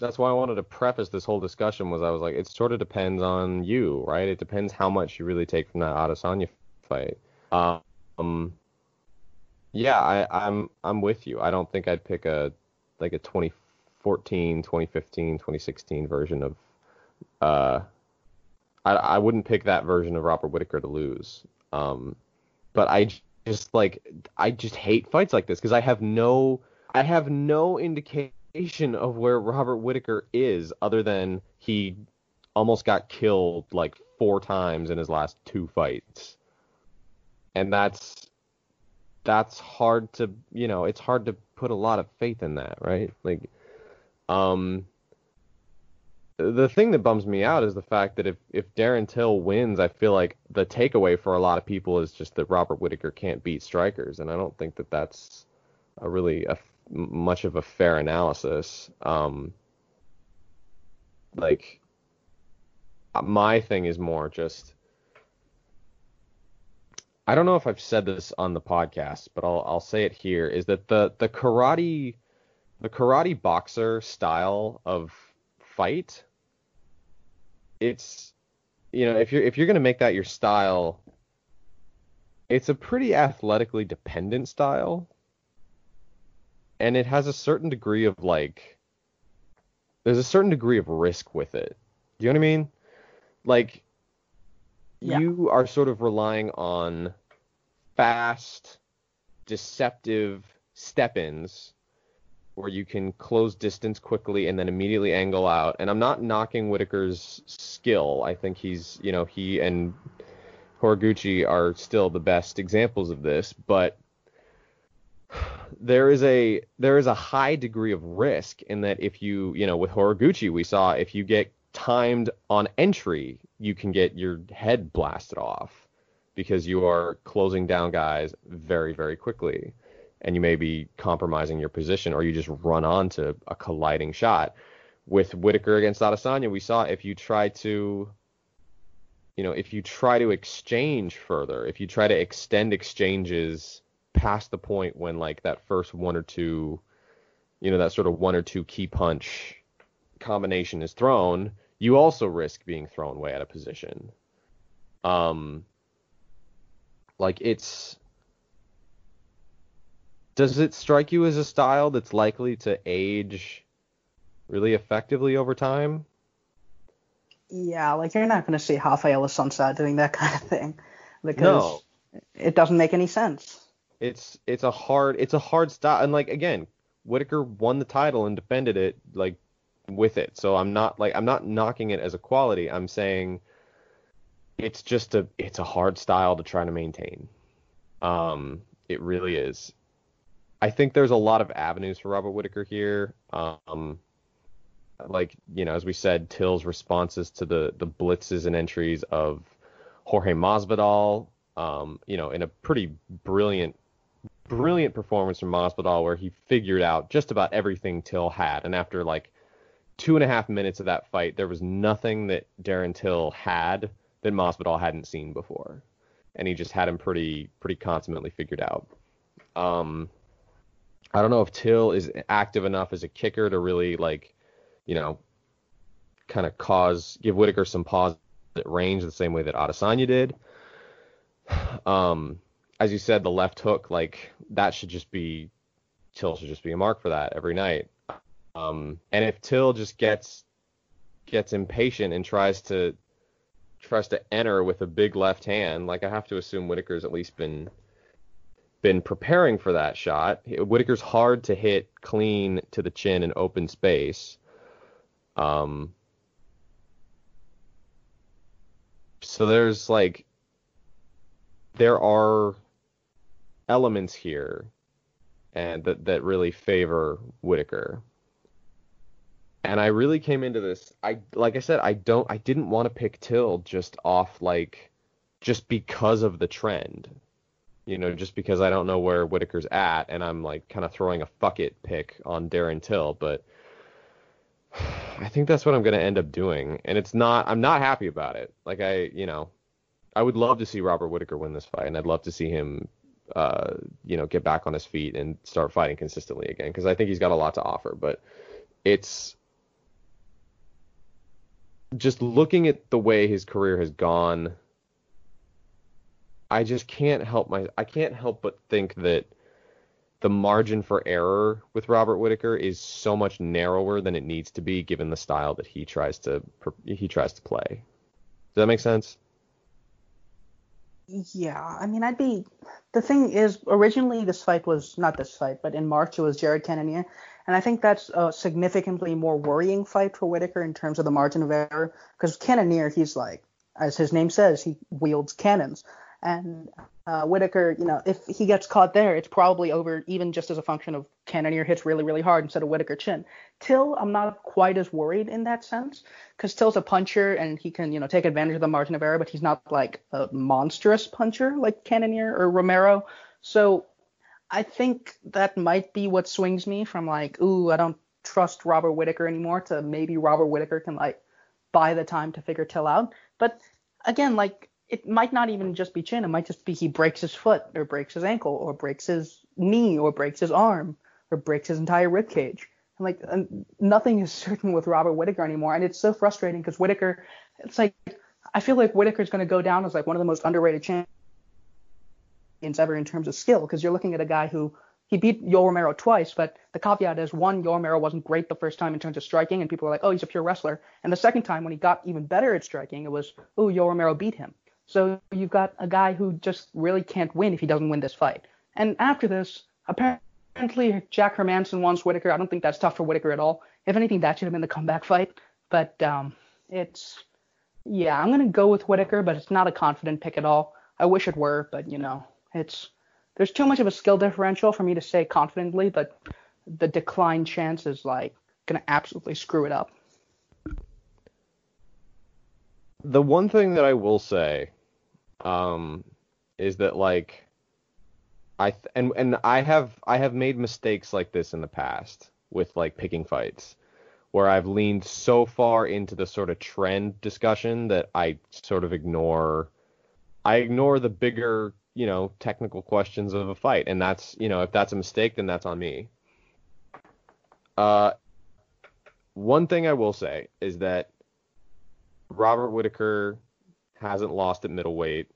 that's why I wanted to preface this whole discussion was I was like it sort of depends on you, right? It depends how much you really take from that Adesanya fight. Um yeah, I I'm I'm with you. I don't think I'd pick a like a 2014, 2015, 2016 version of uh I I wouldn't pick that version of Robert Whittaker to lose. Um but I just like I just hate fights like this because I have no I have no indication of where Robert Whittaker is other than he almost got killed like four times in his last two fights. And that's that's hard to, you know, it's hard to put a lot of faith in that, right? Like um the thing that bums me out is the fact that if if Darren Till wins, I feel like the takeaway for a lot of people is just that Robert Whittaker can't beat strikers, and I don't think that that's a really a much of a fair analysis. Um, like my thing is more just I don't know if I've said this on the podcast, but I'll I'll say it here is that the the karate the karate boxer style of fight it's you know if you're if you're going to make that your style it's a pretty athletically dependent style and it has a certain degree of like there's a certain degree of risk with it. Do you know what I mean? Like yeah. you are sort of relying on fast, deceptive step-ins where you can close distance quickly and then immediately angle out. And I'm not knocking Whittaker's skill. I think he's, you know, he and Horiguchi are still the best examples of this, but there is a there is a high degree of risk in that if you you know with Horiguchi we saw if you get timed on entry you can get your head blasted off because you are closing down guys very very quickly and you may be compromising your position or you just run onto a colliding shot with Whittaker against Adesanya we saw if you try to you know if you try to exchange further if you try to extend exchanges past the point when like that first one or two, you know, that sort of one or two key punch combination is thrown, you also risk being thrown way out of position. Um, like it's does it strike you as a style that's likely to age really effectively over time?
Yeah, like you're not going to see Raphael Assunção doing that kind of thing because no. it doesn't make any sense.
It's it's a hard it's a hard style and like again, Whittaker won the title and defended it like with it. So I'm not like I'm not knocking it as a quality. I'm saying it's just a it's a hard style to try to maintain. Um, it really is. I think there's a lot of avenues for Robert Whittaker here. Um, like you know, as we said, Till's responses to the the blitzes and entries of Jorge Masvidal, um, you know, in a pretty brilliant brilliant performance from Masvidal where he figured out just about everything Till had, and after like two and a half minutes of that fight, there was nothing that Darren Till had that Masvidal hadn't seen before, and he just had him pretty pretty consummately figured out. Um, I don't know if Till is active enough as a kicker to really like, you know, kind of cause give Whittaker some pause at range the same way that Adesanya did. Um, as you said, the left hook, like that should just be Till should just be a mark for that every night. Um, and if Till just gets gets impatient and tries to tries to enter with a big left hand, like I have to assume Whittaker's at least been been preparing for that shot. Whittaker's hard to hit clean to the chin in open space. Um, so there's like there are elements here and that that really favor Whittaker. And I really came into this I like I said I don't I didn't want to pick Till just off like just because of the trend. You know, just because I don't know where Whittaker's at and I'm like kind of throwing a fuck it pick on Darren Till, but I think that's what I'm going to end up doing and it's not I'm not happy about it. Like I, you know, I would love to see Robert Whittaker win this fight and I'd love to see him uh, you know, get back on his feet and start fighting consistently again because I think he's got a lot to offer. But it's just looking at the way his career has gone. I just can't help my I can't help but think that the margin for error with Robert Whittaker is so much narrower than it needs to be given the style that he tries to he tries to play. Does that make sense?
Yeah, I mean, I'd be. The thing is, originally this fight was not this fight, but in March it was Jared Cannonier, and I think that's a significantly more worrying fight for Whittaker in terms of the margin of error, because Cannonier, he's like, as his name says, he wields cannons, and uh, Whittaker, you know, if he gets caught there, it's probably over even just as a function of Cannonier hits really, really hard instead of Whittaker chin. Till, I'm not quite as worried in that sense because Till's a puncher and he can, you know, take advantage of the margin of error, but he's not like a monstrous puncher like Cannonier or Romero. So I think that might be what swings me from like, ooh, I don't trust Robert Whittaker anymore to maybe Robert Whittaker can like buy the time to figure Till out. But again, like it might not even just be chin. It might just be he breaks his foot or breaks his ankle or breaks his knee or breaks his arm or breaks his entire rib cage. And like and nothing is certain with Robert Whittaker anymore, and it's so frustrating because Whittaker, it's like I feel like Whittaker is going to go down as like one of the most underrated champions ever in terms of skill because you're looking at a guy who he beat Yoel Romero twice, but the caveat is one, Yoel Romero wasn't great the first time in terms of striking, and people were like, oh, he's a pure wrestler. And the second time, when he got even better at striking, it was, oh, Yoel Romero beat him. So you've got a guy who just really can't win if he doesn't win this fight. And after this, apparently Jack Hermansson wants Whittaker. I don't think that's tough for Whittaker at all. If anything, that should have been the comeback fight. But um, it's yeah, I'm gonna go with Whittaker, but it's not a confident pick at all. I wish it were, but you know, it's there's too much of a skill differential for me to say confidently. But the decline chance is like gonna absolutely screw it up.
The one thing that I will say um, is that like I th- and and I have I have made mistakes like this in the past with like picking fights where I've leaned so far into the sort of trend discussion that I sort of ignore I ignore the bigger, you know, technical questions of a fight and that's, you know, if that's a mistake then that's on me. Uh one thing I will say is that Robert Whittaker hasn't lost at middleweight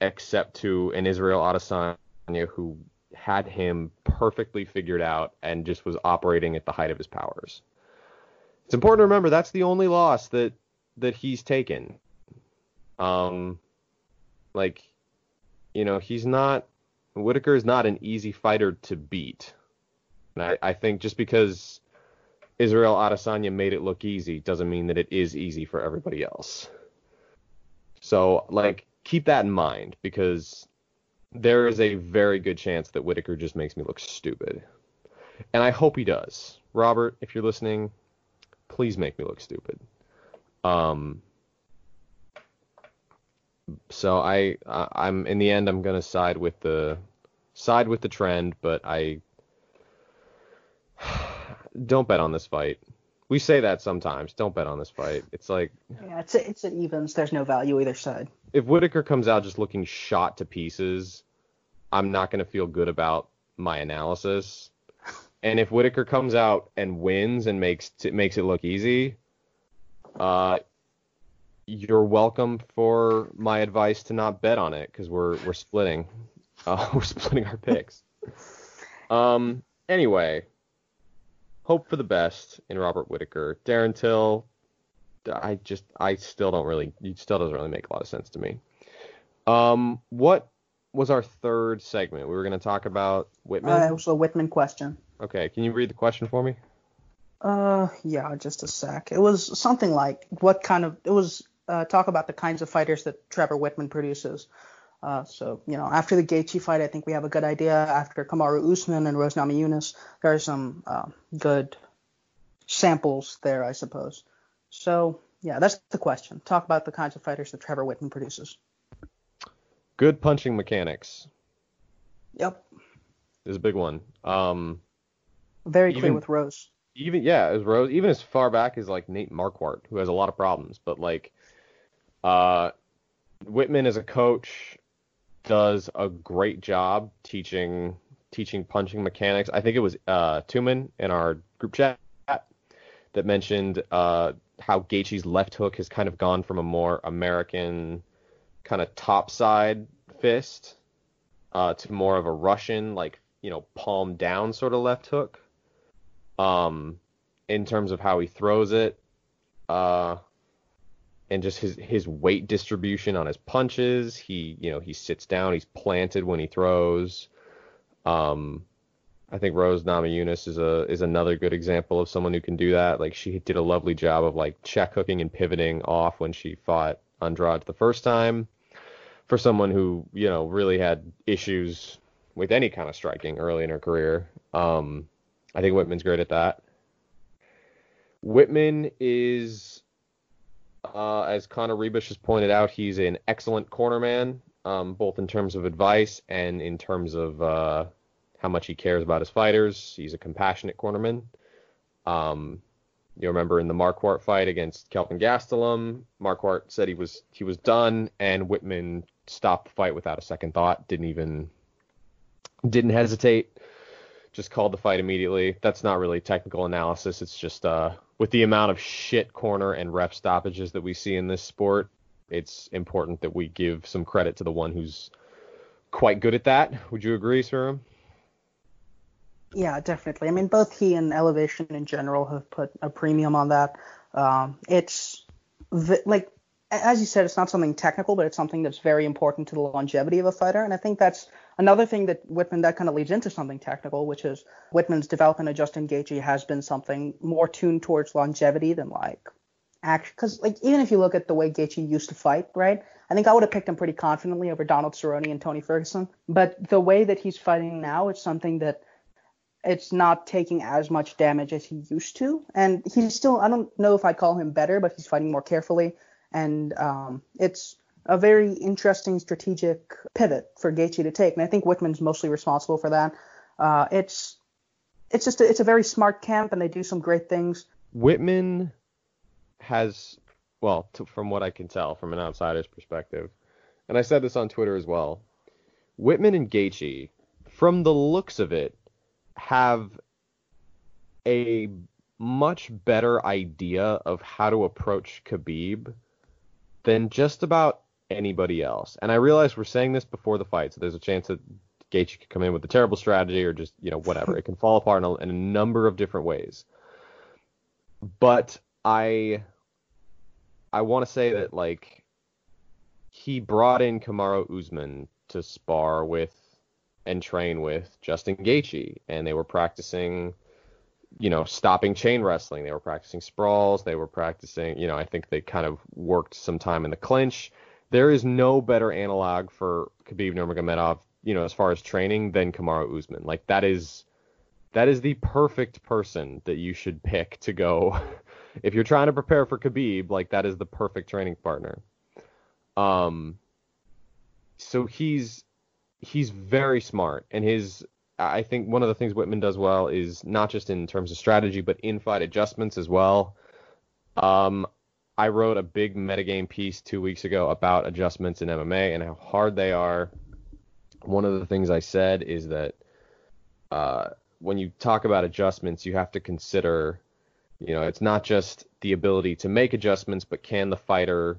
except to an Israel Adesanya who had him perfectly figured out and just was operating at the height of his powers. It's important to remember that's the only loss that that he's taken. Um, like, you know, he's not Whittaker is not an easy fighter to beat. And I, I think just because Israel Adesanya made it look easy doesn't mean that it is easy for everybody else. So like keep that in mind because there is a very good chance that Whittaker just makes me look stupid. And I hope he does. Robert, if you're listening, please make me look stupid. Um, so I, I I'm in the end I'm gonna side with the side with the trend, but I don't bet on this fight. We say that sometimes. Don't bet on this fight. It's like
Yeah, it's it's at evens. There's no value either side.
if Whittaker comes out just looking shot to pieces, I'm not going to feel good about my analysis. And if Whittaker comes out and wins and makes it makes it look easy, uh, you're welcome for my advice to not bet on it because we're we're splitting, uh, we're splitting our picks. Um. Anyway, hope for the best in Robert Whittaker. Darren Till, I just I still don't really it still doesn't really make a lot of sense to me. Um, what was our third segment? We were going to talk about Wittman.
Uh, it was a Wittman question.
okay, can you read the question for me?
Uh, yeah, just a sec. It was something like what kind of it was uh, talk about the kinds of fighters that Trevor Wittman produces. Uh, so you know, after the Gaethje fight, I think we have a good idea. After Kamaru Usman and Rose Namajunas, there are some uh, good samples there, I suppose. So yeah, that's the question. Talk about the kinds of fighters that Trevor Wittman produces.
Good punching mechanics
Yep,
is a big one. Um,
very clear with Rose.
even yeah, as Rose, even as far back as like Nate Marquardt, who has a lot of problems, but like, uh, Wittman as a coach does a great job teaching teaching punching mechanics. I think it was uh Tuman in our group chat that mentioned uh how Gaethje's left hook has kind of gone from a more American kind of top side fist uh to more of a Russian like you know palm down sort of left hook um, in terms of how he throws it, uh, and just his his weight distribution on his punches. He you know he sits down, he's planted when he throws. Um, I think Rose Namajunas is a is another good example of someone who can do that. Like she did a lovely job of like check hooking and pivoting off when she fought Andrade the first time. For someone who you know really had issues with any kind of striking early in her career, um, I think Wittman's great at that. Wittman is, uh, as Connor Ruebusch has pointed out, he's an excellent cornerman, um, both in terms of advice and in terms of uh, how much he cares about his fighters. He's a compassionate cornerman. Um, you remember in the Marquardt fight against Kelvin Gastelum, Marquardt said he was he was done, and Wittman stopped the fight without a second thought. Didn't even didn't hesitate just called the fight immediately. That's not really technical analysis. It's just uh, with the amount of shit corner and ref stoppages that we see in this sport, it's important that we give some credit to the one who's quite good at that. Would you agree, Sriram?
Yeah, definitely. I mean, both he and Elevation in general have put a premium on that. Um, it's v- like, as you said, it's not something technical, but it's something that's very important to the longevity of a fighter. And I think that's another thing that Wittman that kind of leads into something technical, which is Wittman's development of Justin Gaethje has been something more tuned towards longevity than like action. Because like even if you look at the way Gaethje used to fight, right? I think I would have picked him pretty confidently over Donald Cerrone and Tony Ferguson. But the way that he's fighting now, it's something that it's not taking as much damage as he used to. And he's still, I don't know if I call him better, but he's fighting more carefully. And um, it's a very interesting strategic pivot for Gaethje to take. And I think Wittman's mostly responsible for that. Uh, it's it's just a, it's a very smart camp, and they do some great things.
Wittman has, well, t- from what I can tell from an outsider's perspective, and I said this on Twitter as well, Wittman and Gaethje, from the looks of it, have a much better idea of how to approach Khabib than just about anybody else. And I realize we're saying this before the fight, so there's a chance that Gaethje could come in with a terrible strategy or just, you know, whatever. it can fall apart in a, in a number of different ways. But I I want to say that like he brought in Kamaru Usman to spar with and train with Justin Gaethje, and they were practicing, you know, stopping chain wrestling. They were practicing sprawls. They were practicing, you know, I think they kind of worked some time in the clinch. There is no better analog for Khabib Nurmagomedov, you know, as far as training than Kamaru Usman. Like that is that is the perfect person that you should pick to go if you're trying to prepare for Khabib, like that is the perfect training partner. Um, so he's he's very smart, and his I think one of the things Wittman does well is not just in terms of strategy, but in-fight adjustments as well. Um, I wrote a big metagame piece two weeks ago about adjustments in MMA and how hard they are. One of the things I said is that uh, when you talk about adjustments, you have to consider, you know, it's not just the ability to make adjustments, but can the fighter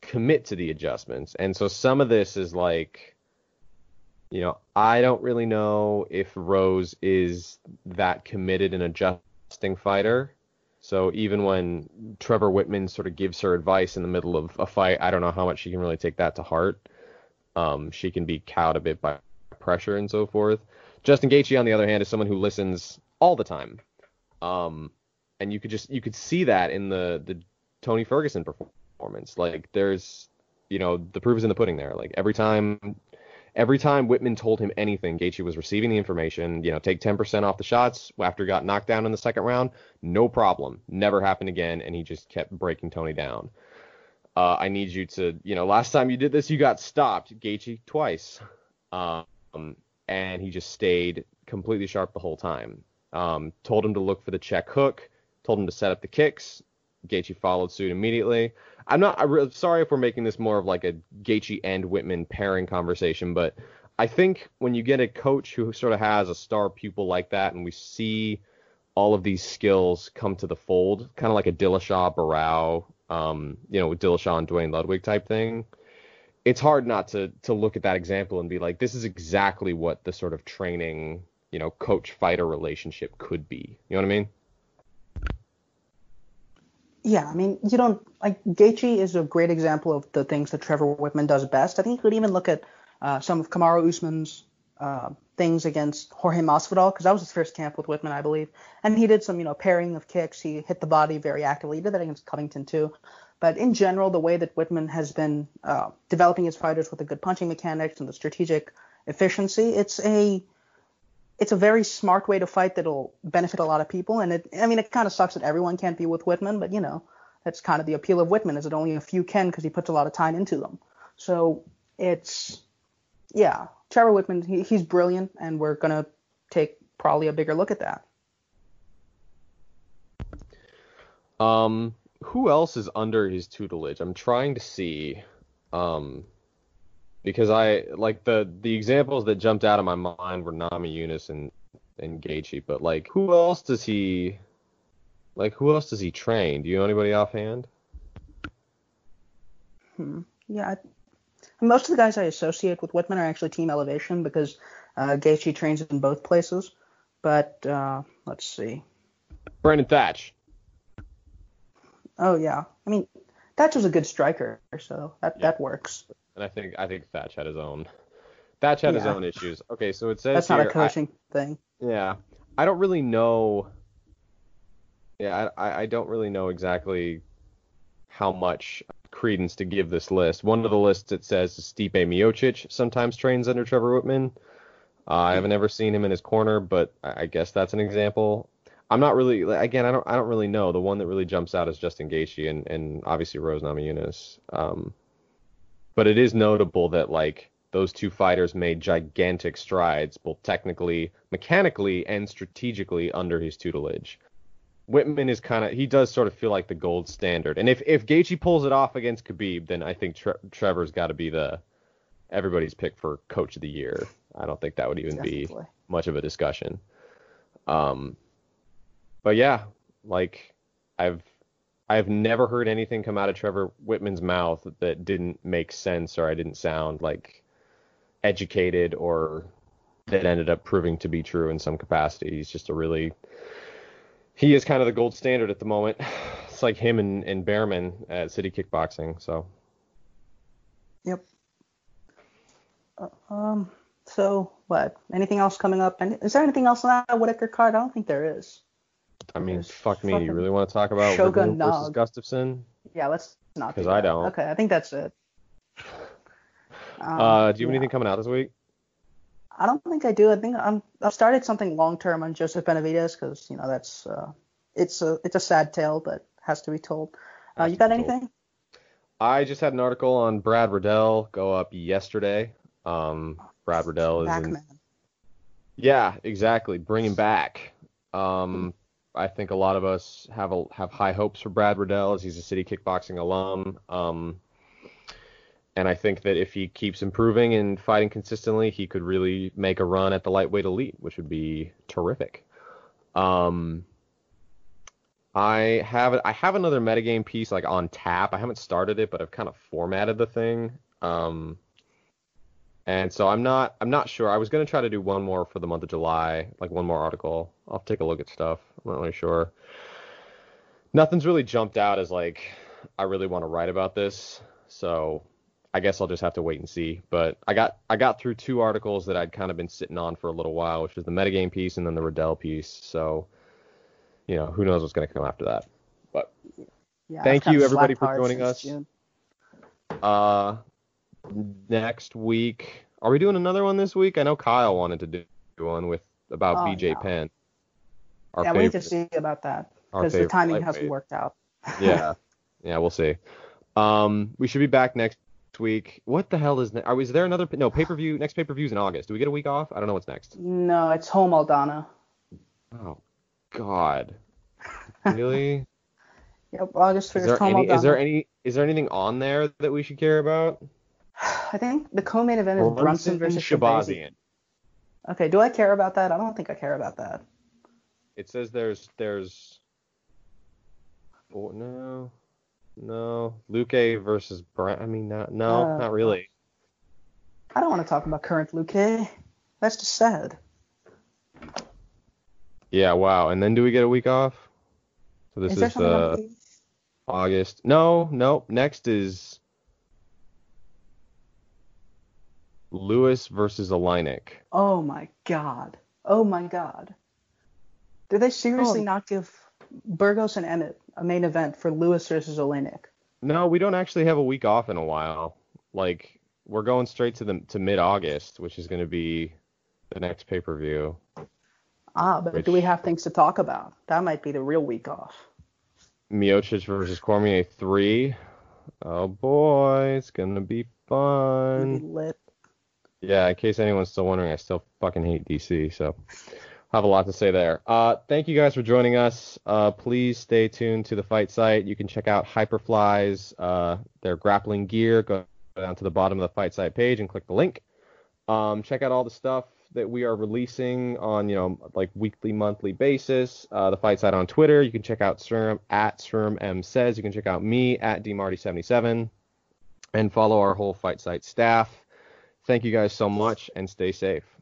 commit to the adjustments? And so some of this is like, you know, I don't really know if Rose is that committed an adjusting fighter. So even when Trevor Wittman sort of gives her advice in the middle of a fight, I don't know how much she can really take that to heart. Um, she can be cowed a bit by pressure and so forth. Justin Gaethje, on the other hand, is someone who listens all the time. Um, and you could just you could see that in the the Tony Ferguson performance. Like there's you know the proof is in the pudding there. Like every time every time Wittman told him anything, Gaethje was receiving the information. You know, take 10% off the shots after he got knocked down in the second round. No problem. Never happened again, and he just kept breaking Tony down. Uh, I need you to, you know, last time you did this, you got stopped, Gaethje, twice. Um, and he just stayed completely sharp the whole time. Um, told him to look for the check hook, told him to set up the kicks. Gaethje followed suit immediately. I'm not. I'm sorry if we're making this more of like a Gaethje and Wittman pairing conversation, but I think when you get a coach who sort of has a star pupil like that, and we see all of these skills come to the fold, kind of like a Dillashaw Barao, um, you know, with Dillashaw and Duane Ludwig type thing. It's hard not to to look at that example and be like, this is exactly what the sort of training, you know, coach fighter relationship could be. You know what I mean?
Yeah, I mean, you don't like Gaethje is a great example of the things that Trevor Wittman does best. I think you could even look at uh, some of Kamaru Usman's uh, things against Jorge Masvidal because that was his first camp with Wittman, I believe, and he did some, you know, pairing of kicks. He hit the body very actively. He did that against Covington too. But in general, the way that Wittman has been uh, developing his fighters with the good punching mechanics and the strategic efficiency, it's a it's a very smart way to fight that'll benefit a lot of people. And it, I mean, it kind of sucks that everyone can't be with Wittman, but you know, that's kind of the appeal of Wittman is that only a few can because he puts a lot of time into them. So it's, yeah, Trevor Wittman, he, he's brilliant, and we're gonna take probably a bigger look at that.
Um, who else is under his tutelage? I'm trying to see. Um, because I like the the examples that jumped out of my mind were Namajunas and and Gaethje, but like who else does he like who else does he train? Do you know anybody offhand?
Hmm. Yeah, I, most of the guys I associate with Wittman are actually Team Elevation because uh, Gaethje trains in both places. But uh, let's see.
Brandon Thatch.
Oh yeah, I mean Thatch was a good striker, so that yeah. that works
and I think I think Thatch had his own. Thatch had yeah. his own issues. Okay, so it says
that's
here,
not a coaching I, thing.
Yeah, I don't really know. Yeah, I I don't really know exactly how much credence to give this list. One of the lists it says Stipe Miocic sometimes trains under Trevor Wittman. Uh, I haven't ever seen him in his corner, but I guess that's an example. I'm not really again. I don't. I don't really know. The one that really jumps out is Justin Gaethje and, and obviously Rose Namajunas. Um, but it is notable that like those two fighters made gigantic strides, both technically, mechanically, and strategically under his tutelage. Wittman is kind of he does sort of feel like the gold standard, and if if Gaethje pulls it off against Khabib, then I think Tre- Trevor's got to be the everybody's pick for coach of the year. I don't think that would even Definitely. be much of a discussion. Um, but yeah, like I've I've never heard anything come out of Trevor Wittman's mouth that didn't make sense or I didn't sound like educated or that ended up proving to be true in some capacity. He's just a really he is kind of the gold standard at the moment. It's like him and, and Bareman at City Kickboxing. So.
Yep. Uh, um. So what? Anything else coming up? And is there anything else on that Whittaker card? I don't think there is.
I mean, fuck me. You really want to talk about Shogun versus Gustafsson?
Yeah, let's not.
Because I don't.
Okay, I think that's it.
Um, uh, do you have yeah. anything coming out this week?
I don't think I do. I think I'm. I've started something long term on Joseph Benavidez because you know that's uh, it's a it's a sad tale that has to be told. Uh, you got anything?
I just had an article on Brad Riddell go up yesterday. Um, Brad Riddell is
Back
in,
man.
yeah, exactly, bring him back. Um, I think a lot of us have a, have high hopes for Brad Riddell as he's a city kickboxing alum. Um, and I think that if he keeps improving and fighting consistently, he could really make a run at the lightweight elite, which would be terrific. Um, I have I have another metagame piece like on tap. I haven't started it, but I've kind of formatted the thing. Um, and so I'm not I'm not sure. I was gonna try to do one more for the month of July, like one more article. I'll take a look at stuff. I'm not really sure. Nothing's really jumped out as like I really want to write about this. So I guess I'll just have to wait and see. But I got I got through two articles that I'd kind of been sitting on for a little while, which was the metagame piece and then the Riddell piece. So you know, who knows what's gonna come after that. But
Yeah,
Thank you, everybody, for joining us.
June.
uh next week are we doing another one this week? I know Kyle wanted to do one with about
Oh,
BJ
no.
Penn. Our
yeah, we need to see about that because the timing hasn't worked out.
yeah. Yeah, we'll see. Um we should be back next week. What the hell is next? Are is there another no pay-per-view next pay per view is in August. Do we get a week off? I don't know what's next.
No, it's Holm Aldana.
Oh god. Really?
Yep, August
is
first,
there
Holm
any
Aldana.
is there any is there anything on there that we should care about?
I think the co-main event is Brunson versus Shahbazyan.
Shahbazyan.
Okay, do I care about that? I don't think I care about that.
It says there's there's oh, no no Luque versus Brent. I mean not no
Uh,
not really.
I don't want to talk about current Luke. That's just sad.
Yeah wow. And then do we get a week off? So this
is
is,
there
uh, August. No no next is Lewis versus Oleinik.
Oh my god. Oh my god. Did they seriously
Oh.
not give Burgos and Emmett a main event for Lewis versus Oleinik?
No, we don't actually have a week off in a while. Like we're going straight to the to mid August, which is going to be the next pay per view.
Ah, but
Which-
do we have things to talk about? That might be the real week off.
Miocic versus Cormier three. Oh boy, it's gonna be
Maybe
fun.
lit.
Yeah, in case anyone's still wondering, I still fucking hate DC, so I have a lot to say there. Uh, thank you guys for joining us. Uh, please stay tuned to the fight site. You can check out Hyperfly's, uh, their grappling gear. Go down to the bottom of the fight site page and click the link. Um, check out all the stuff that we are releasing on, you know, like weekly, monthly basis. Uh, the fight site on Twitter. You can check out Sturm at Sturm M says. You can check out me at dmarty77 and follow our whole fight site staff. Thank you guys so much and stay safe.